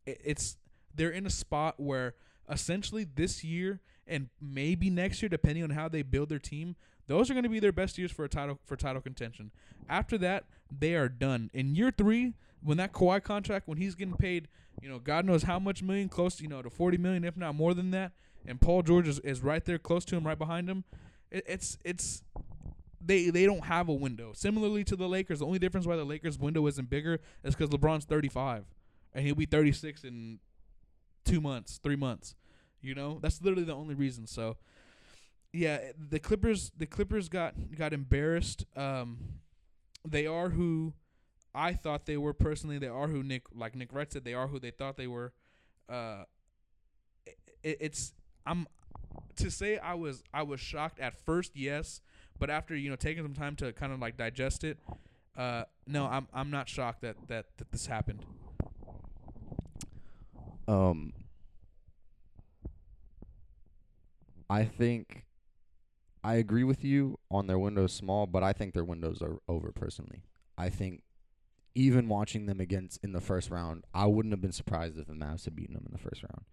A: it, it's they're in a spot where essentially this year and maybe next year, depending on how they build their team, those are going to be their best years for a title for title contention. After that, they are done. In year three, when that Kawhi contract, when he's getting paid, you know, God knows how much million, close, you know, to 40 million, if not more than that, and Paul George is, is right there, close to him, right behind him. It, it's it's they they don't have a window. Similarly to the Lakers, the only difference why the Lakers window isn't bigger is because LeBron's 35, and he'll be 36 in two months, three months. You know, that's literally the only reason. So yeah, the Clippers the Clippers got got embarrassed. Um, they are who I thought they were personally. They are who Nick like Nick Wright said they are who they thought they were. Uh, it, it's I'm to say I was I was shocked at first, yes, but after you know taking some time to kind of like digest it, uh, no, I'm I'm not shocked that that that this happened.
B: Um, I think I agree with you on their windows small, but I think their windows are over personally. I think even watching them against in the first round, I wouldn't have been surprised if the Mavs had beaten them in the first round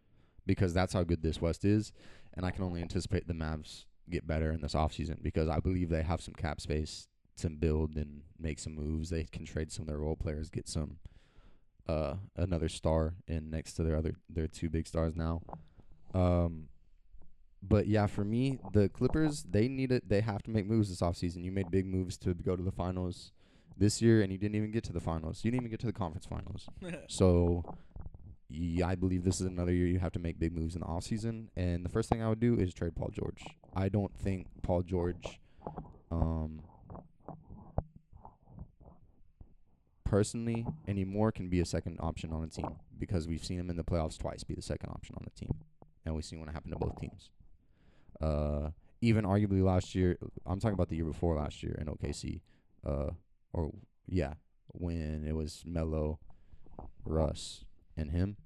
B: because that's how good this West is, and I can only anticipate the Mavs get better in this offseason because I believe they have some cap space to build and make some moves. They can trade some of their role players, get some uh another star in next to their other their two big stars now. Um but yeah, for me, the Clippers, they need it they have to make moves this offseason. You made big moves to go to the finals this year and you didn't even get to the finals. You didn't even get to the conference finals. So yeah, I believe this is another year you have to make big moves in the offseason. And the first thing I would do is trade Paul George. I don't think Paul George um personally anymore can be a second option on a team because we've seen him in the playoffs twice be the second option on the team. And we've seen what happened to both teams. Uh even arguably last year I'm talking about the year before last year in OKC. Uh or yeah, when it was Melo, Russ, and him.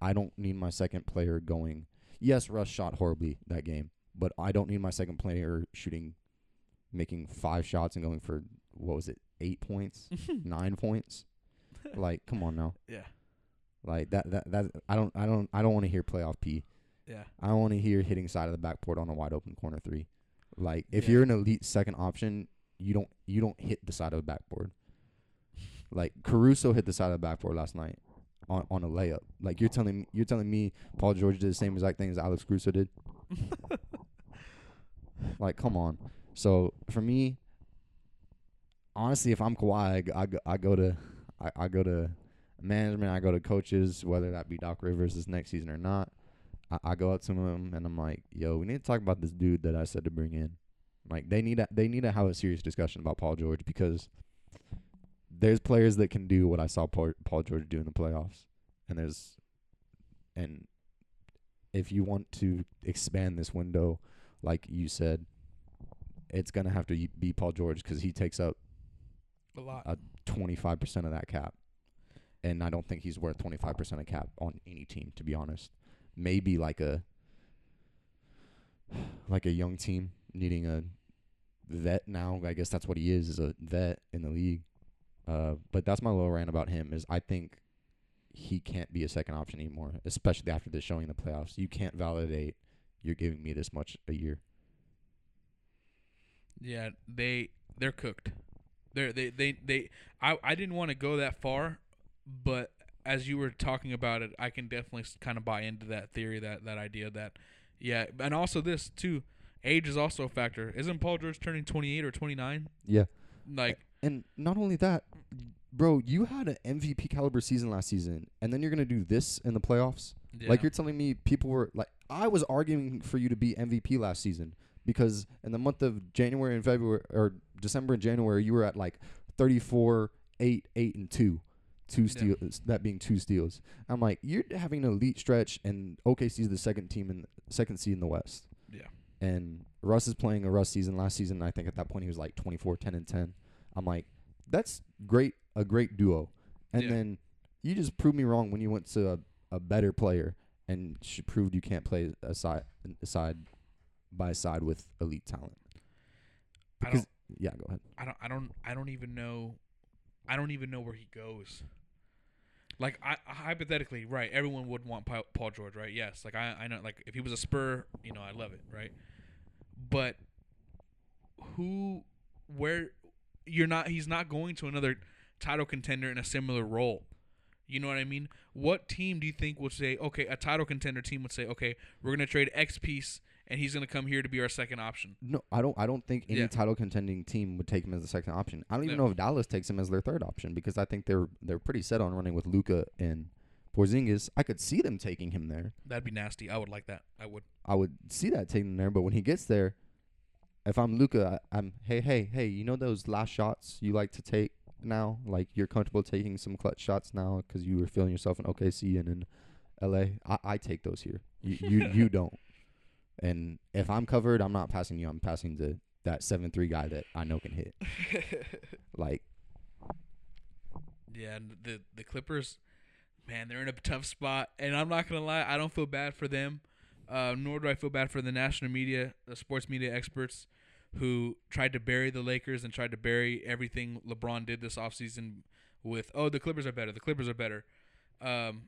B: I don't need my second player going. Yes, Russ shot horribly that game, but I don't need my second player shooting, making five shots and going for what was it, eight points, nine points. Like, come on now.
A: Yeah.
B: Like that. That. That. I don't. I don't. I don't want to hear playoff P.
A: Yeah.
B: I don't want to hear hitting side of the backboard on a wide open corner three. Like if
A: Yeah.
B: you're an elite second option, you don't you don't hit the side of the backboard. Like Caruso hit the side of the backboard last night on on a layup. Like you're telling you're telling me Paul George did the same exact thing as Alex Caruso did. Like come on. So for me, honestly, if I'm Kawhi, I, I, go, I go to I, I go to management. I go to coaches, whether that be Doc Rivers this next season or not. I, I go up to them and I'm like, "Yo, we need to talk about this dude that I said to bring in." Like they need they need to have a serious discussion about Paul George because there's players that can do what I saw Paul, Paul George do in the playoffs, and there's and if you want to expand this window, like you said, it's gonna have to be Paul George because he takes up
A: A lot.
B: Uh, twenty five percent of that cap, and I don't think he's worth twenty five percent of cap on any team. To be honest, maybe like a like a young team needing a vet now. I guess that's what he is, is a vet in the league. Uh, but that's my little rant about him. Is I think he can't be a second option anymore, especially after this showing in the playoffs. You can't validate you're giving me this much a year.
A: Yeah, they they're cooked. They're they they they. I I didn't want to go that far, but as you were talking about it, I can definitely kind of buy into that theory, that that idea that, yeah, and also this too. Age is also a factor. Isn't Paul George turning twenty eight or twenty nine?
B: Yeah.
A: Like,
B: And not only that, bro, you had an MVP caliber season last season, and then you're gonna do this in the playoffs.
A: yeah.
B: Like you're telling me people were like, I was arguing for you to be MVP last season because in the month of January and February or December and January, you were at like 34, 8, 8, and two, two
A: Yeah.
B: steals. That being two steals. I'm like, you're having an elite stretch, and OKC's the second team in second seed in the West.
A: Yeah.
B: And Russ is playing a Russ season. Last season, I think at that point he was like 24, 10, and 10. I'm like, that's great, a great duo. And
A: Yeah.
B: then you just proved me wrong when you went to a, a better player and sh- proved you can't play aside aside by side with elite talent.
A: I don't
B: Because yeah, go ahead.
A: I don't I don't I don't even know I don't even know where he goes. Like I hypothetically, right? Everyone would want Paul George, right? Yes. Like I I know like if he was a Spur, you know, I love it, right? But who where you're not he's not going to another title contender in a similar role. You know what I mean? What team do you think would say, okay, a title contender team would say, okay, we're gonna trade X piece and he's gonna come here to be our second option?
B: No, I don't. I don't think any
A: Yeah.
B: title contending team would take him as the second option. I don't even
A: Yeah.
B: know if Dallas takes him as their third option because I think they're they're pretty set on running with Luka and Porzingis, I could see them taking him there.
A: That'd be nasty. I would like that. I would.
B: I would see that taking him there. But when he gets there, if I'm Luka, I'm hey hey hey. You know those last shots you like to take now? Like you're comfortable taking some clutch shots now because you were feeling yourself in OKC and in LA. I, I take those here. You you you don't. And if I'm covered, I'm not passing you. I'm passing to that seven three guy that I know can hit. Like
A: Yeah, and the the Clippers, man, they're in a tough spot, and I'm not gonna lie, I don't feel bad for them, uh, nor do I feel bad for the national media, the sports media experts, who tried to bury the Lakers and tried to bury everything LeBron did this offseason with, oh, the Clippers are better, the Clippers are better, um,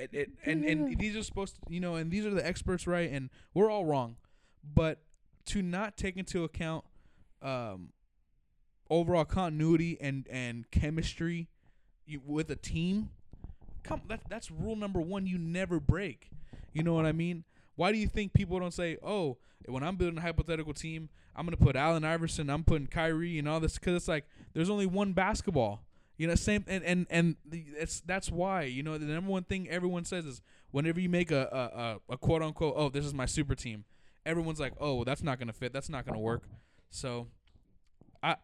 A: it, it and and these are supposed to, you know, and these are the experts, right? And we're all wrong, but to not take into account, um, overall continuity and and chemistry you, with a team come that that's rule number 1 you never break. You know what i mean? Why do you think people don't say oh when i'm building a hypothetical team i'm going to put allen iverson i'm putting kyrie and all this? Cuz it's like there's only one basketball you know same and and and the, it's that's why you know the number one thing everyone says is whenever you make a a, a, a quote unquote oh this is my super team everyone's like oh well, that's not going to fit that's not going to work so I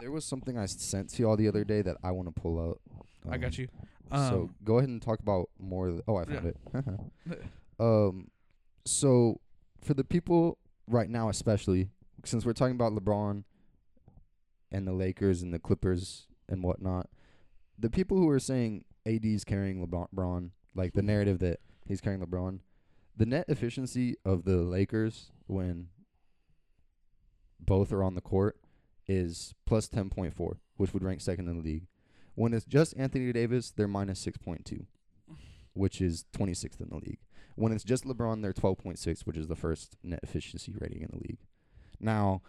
B: there was something I sent to y'all the other day that I want to pull out.
A: I got
B: Um,
A: you.
B: so
A: Um,
B: go ahead and talk about more. Of the, oh, I found
A: yeah.
B: it. um, so for the people right now, especially since we're talking about LeBron and the Lakers and the Clippers and whatnot, the people who are saying AD's carrying LeBron, like the hmm. narrative that he's carrying LeBron, the net efficiency of the Lakers when both are on the court is plus 10.4, which would rank second in the league. When it's just Anthony Davis, they're minus 6.2, which is 26th in the league. When it's just LeBron, they're 12.6, which is the first net efficiency rating in the league. Now,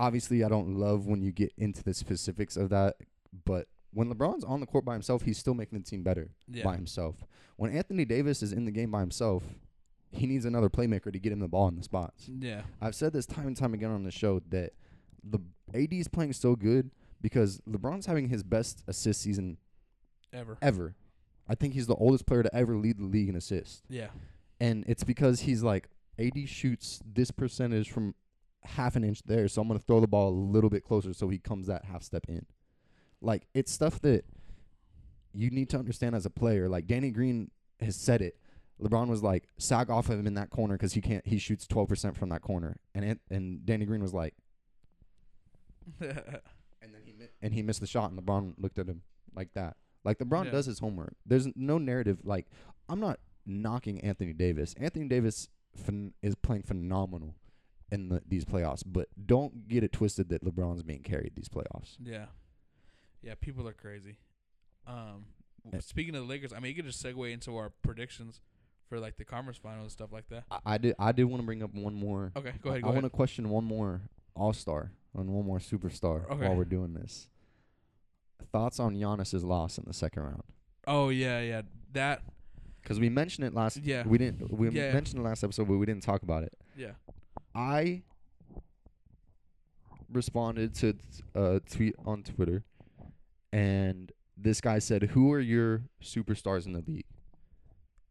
B: obviously, I don't love when you get into the specifics of that, but when LeBron's on the court by himself, he's still making the team better
A: yeah.
B: by himself. When Anthony Davis is in the game by himself, he needs another playmaker to get him the ball in the spots.
A: Yeah.
B: I've said this time and time again on the show that the AD is playing so good because LeBron's having his best assist season
A: Ever.
B: ever. I think he's the oldest player to ever lead the league in assists.
A: Yeah.
B: And it's because he's like AD shoots this percentage from half an inch there, so I'm gonna throw the ball a little bit closer so he comes that half step in. Like it's stuff that you need to understand as a player. Like Danny Green has said it. LeBron was like sag off of him in that corner because he can't. He shoots 12% from that corner, and it, and Danny Green was like, and then he mi- and he missed the shot, and LeBron looked at him like that. Like LeBron
A: Yeah.
B: does his homework. There's no narrative. Like I'm not knocking Anthony Davis. Anthony Davis phen- is playing phenomenal in the, these playoffs, but don't get it twisted that LeBron's being carried these playoffs.
A: yeah. Yeah. People are crazy. Um. w-
B: Eh.
A: Speaking of the Lakers, I mean, you could just segue into our predictions for like the conference finals and stuff like that.
B: I, I did. I did want to bring up one more.
A: Okay. Go ahead.
B: I
A: Go
B: want to question one more All Star and one more superstar
A: Okay.
B: while we're doing this. Thoughts on Giannis's loss in the second round?
A: Oh yeah, yeah. That.
B: Because we mentioned it last.
A: Yeah.
B: We didn't. We
A: Yeah.
B: mentioned it last episode, but we didn't talk about it.
A: Yeah.
B: I responded to a uh, tweet on Twitter, and this guy said, "Who are your superstars in the league?"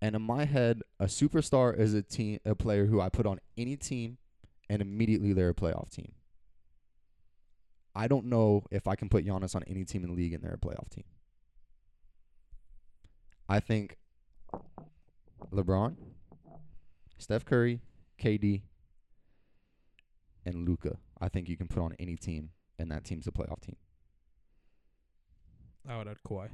B: And in my head, a superstar is a team, a player who I put on any team, and immediately they're a playoff team. I don't know if I can put Giannis on any team in the league and they're a playoff team. I think LeBron, Steph Curry, KD, and Luka. I think you can put on any team, and that team's a playoff team.
A: I would add Kawhi.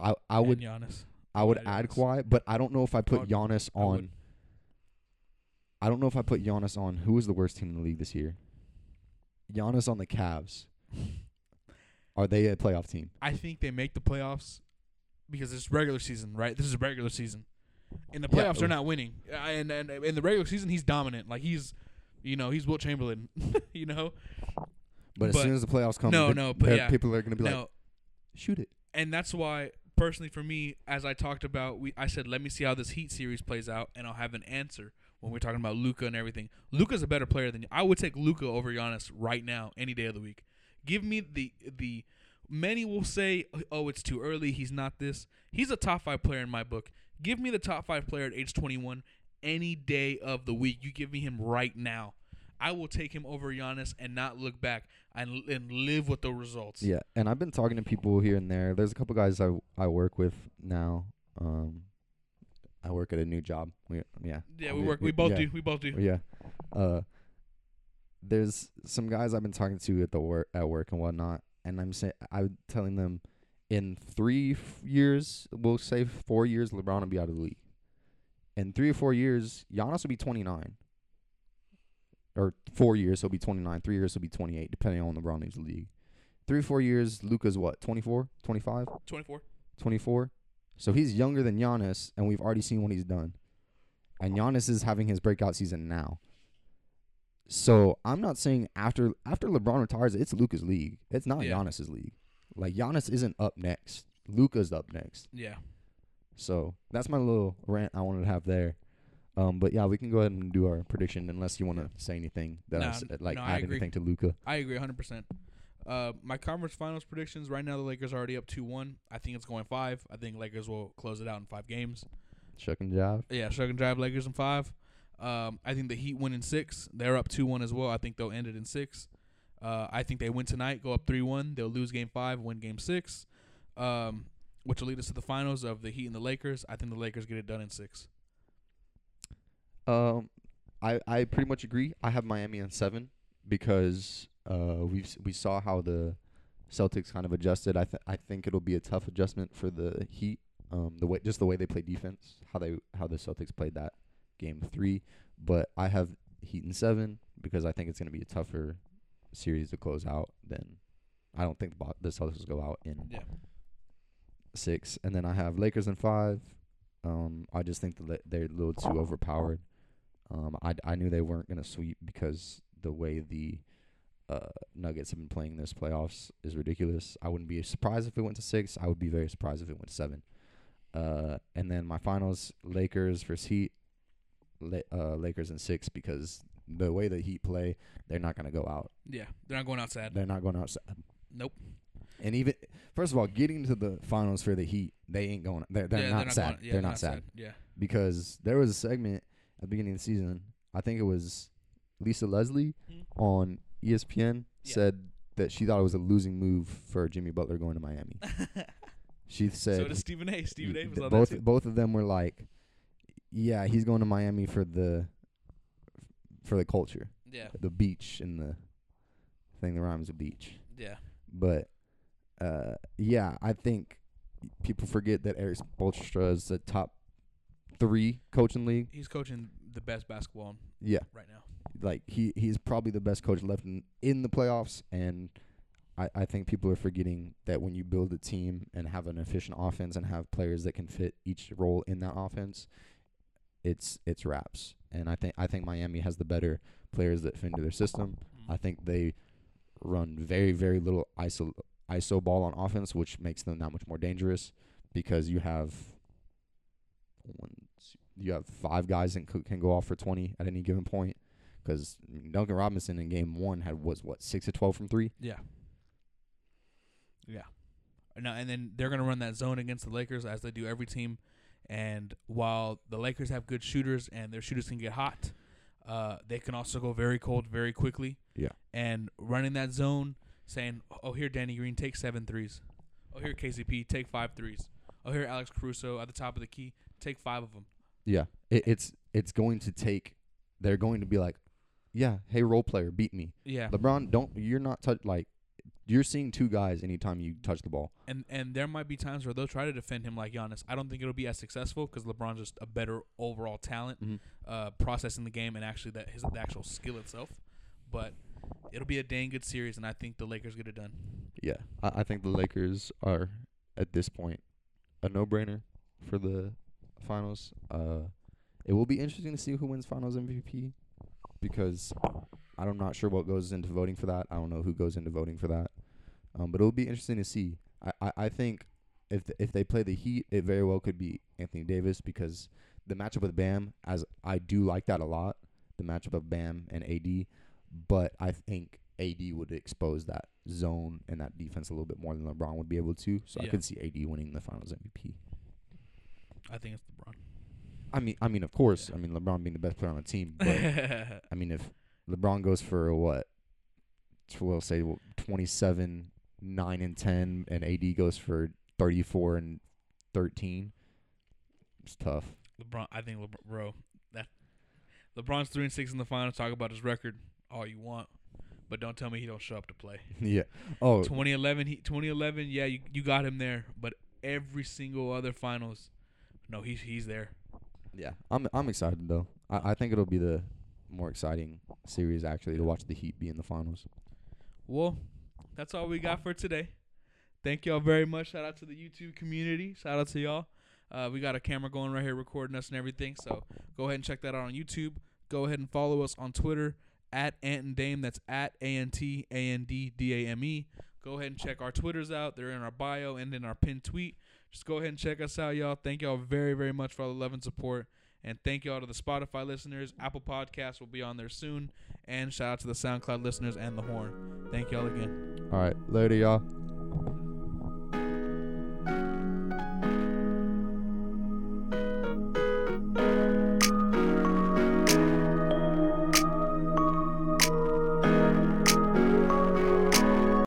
B: I I would
A: And Giannis.
B: I would
A: add
B: add Kawhi, but I don't know if I put
A: would-
B: Giannis on. I don't know if I put Giannis on. Who was the worst team in the league this year? Giannis on the Cavs. Are they a playoff team?
A: I think they make the playoffs because it's regular season, right? This is a regular season. In the
B: Yeah.
A: playoffs, they're not winning, Uh, and and in the regular season, he's dominant. Like he's, you know, he's Wilt Chamberlain. you know,
B: But, as
A: But-
B: soon as the playoffs come,
A: No, no, but yeah.
B: people are gonna be like,
A: no,
B: shoot it.
A: and that's why personally for me, as I talked about, we I said let me see how this Heat series plays out, and I'll have an answer when we're talking about Luka and everything. Luka's a better player than I would take Luka over Giannis right now, any day of the week. Give me the the Many will say, "Oh, it's too early. He's not this." He's a top five player in my book. Give me the top five player at age 21 any day of the week. You give me him right now. I will take him over Giannis and not look back and and live with the results.
B: Yeah, and I've been talking to people here and there. There's a couple guys I I work with now. Um, I work at a new job. We, yeah.
A: Yeah, we work. We both
B: yeah.
A: do. We both do.
B: Yeah. Uh, there's some guys I've been talking to at the work at work and whatnot, and I'm saying I'm telling them, in three f- years, we'll say four years, LeBron will be out of the league. In three or four years, Giannis will be 29. Or four years, he'll be 29. Three years, he'll be 28, depending on LeBron leaves the league. Three or four years, Luka's what, 24, 25,
A: 24.
B: 24? So he's younger than Giannis, and we've already seen what he's done. And Giannis is having his breakout season now. So I'm not saying after after LeBron retires, it's Luka's league. It's not
A: Yeah.
B: Giannis's league. Like Giannis isn't up next. Luka's up next.
A: Yeah.
B: So that's my little rant I wanted to have there. Um, but yeah, we can go ahead and do our prediction unless you want to say anything that I
A: Nah,
B: s- like
A: no,
B: add anything to Luka.
A: I agree 100%. Uh, my conference finals predictions right now, the Lakers are already up 2 1. I think it's going 5. I think Lakers will close it out in 5 games.
B: Shuck and jive.
A: Yeah, Shrug and Drive Lakers in 5. Um, I think the Heat win in 6. They're up 2 1 as well. I think they'll end it in 6. Uh, I think they win tonight, go up 3 1. They'll lose game 5, win game 6, um, which will lead us to the finals of the Heat and the Lakers. I think the Lakers get it done in 6.
B: Um, I I pretty much agree. I have Miami on seven because uh we we saw how the Celtics kind of adjusted. I th- I think it'll be a tough adjustment for the Heat. Um, the way just the way they play defense, how they how the Celtics played that game three. But I have Heat in seven because I think it's gonna be a tougher series to close out than. I don't think the, the Celtics will go out in
A: Yeah.
B: Six, and then I have Lakers in five. Um, I just think La- they're a little too overpowered. Um, I I knew they weren't gonna sweep because the way the uh, Nuggets have been playing this playoffs is ridiculous. I wouldn't be surprised if it went to six. I would be very surprised if it went to seven. Uh, and then my finals: Lakers versus Heat. La- uh, Lakers in six because the way the Heat play, they're not gonna go out.
A: Yeah. They're not going outside.
B: They're not going outside.
A: Nope.
B: And even first of all, getting to the finals for the Heat, they ain't going. They're they're
A: yeah,
B: not sad.
A: Going, yeah,
B: they're not sad
A: Yeah.
B: because there was a segment at the beginning of the season. I think it was Lisa Leslie
A: Mhm.
B: on ESPN
A: Yeah.
B: said that she thought it was a losing move for Jimmy Butler going to Miami. She said
A: so does Stephen A. Stephen A.
B: y-
A: was on
B: both
A: that
B: both of them were like, yeah, he's going to Miami for the for the culture,
A: Yeah.
B: the beach and the thing that rhymes with beach.
A: Yeah.
B: But uh, yeah, I think people forget that Erik Spoelstra is the top three coach in league.
A: He's coaching the best basketball
B: Yeah,
A: right now.
B: like he he's probably the best coach left in, in the playoffs, and I I think people are forgetting that when you build a team and have an efficient offense and have players that can fit each role in that offense, it's it's wraps. And I think I think Miami has the better players that fit into their system. I think they run very very little iso iso ball on offense, which makes them that much more dangerous because you have one, two- you have five guys that can go off for twenty at any given point. Because Duncan Robinson in game one had was what six to twelve from three.
A: Yeah. Yeah. No, and then they're gonna run that zone against the Lakers as they do every team. And while the Lakers have good shooters and their shooters can get hot, uh, they can also go very cold very quickly.
B: Yeah.
A: And running that zone, saying, "Oh, here Danny Green, take seven threes. Oh, here KCP, take five threes. Oh, here Alex Caruso at the top of the key, take five of them."
B: Yeah, it, it's it's going to take. They're going to be like, yeah, hey role player, beat me.
A: Yeah.
B: LeBron, don't you're not touch like, you're seeing two guys anytime you touch the ball.
A: and and there might be times where they'll try to defend him like Giannis. I don't think it'll be as successful because LeBron's just a better overall talent,
B: Mhm.
A: uh, processing the game and actually that his the actual skill itself. But it'll be a dang good series, and I think the Lakers get it done.
B: Yeah, I, I think the Lakers are at this point a no-brainer for the finals. Uh, it will be interesting to see who wins Finals MVP because I'm not sure what goes into voting for that. I don't know who goes into voting for that. Um, but it'll be interesting to see. I, I, I think if th- if they play the Heat, it very well could be Anthony Davis because the matchup with Bam, as I do like that a lot, the matchup of Bam and AD. But I think AD would expose that zone and that defense a little bit more than LeBron would be able to. So I
A: Yeah.
B: could see AD winning the Finals MVP.
A: I think it's LeBron.
B: I mean, I mean, of course, I mean LeBron being the best player on the team, but I mean, if LeBron goes for what, t- we'll say w- 27, 9 and 10, and AD goes for 34 and 13, it's tough.
A: LeBron, I think LeBron, bro, that LeBron's three and six in the finals. Talk about his record all you want, but don't tell me he don't show up to play.
B: yeah. Oh,
A: 2011, he 2011, yeah, you you got him there, but every single other finals, no, he's he's there.
B: yeah. I'm I'm excited though. I, I think it'll be the more exciting series actually to watch the Heat be in the finals.
A: Well, that's all we got for today. Thank y'all very much. Shout out to the YouTube community. Shout out to y'all. Uh, we got a camera going right here recording us and everything. So go ahead and check that out on YouTube. Go ahead and follow us on Twitter at Ant and Dame. That's at A N T A N D D A M E. Go ahead and check our Twitters out. They're in our bio and in our pinned tweet. Just go ahead and check us out, y'all. Thank y'all very, very much for all the love and support. And thank y'all to the Spotify listeners. Apple Podcasts will be on there soon. And shout out to the SoundCloud listeners and the Horn. Thank y'all again.
B: All right, later, y'all.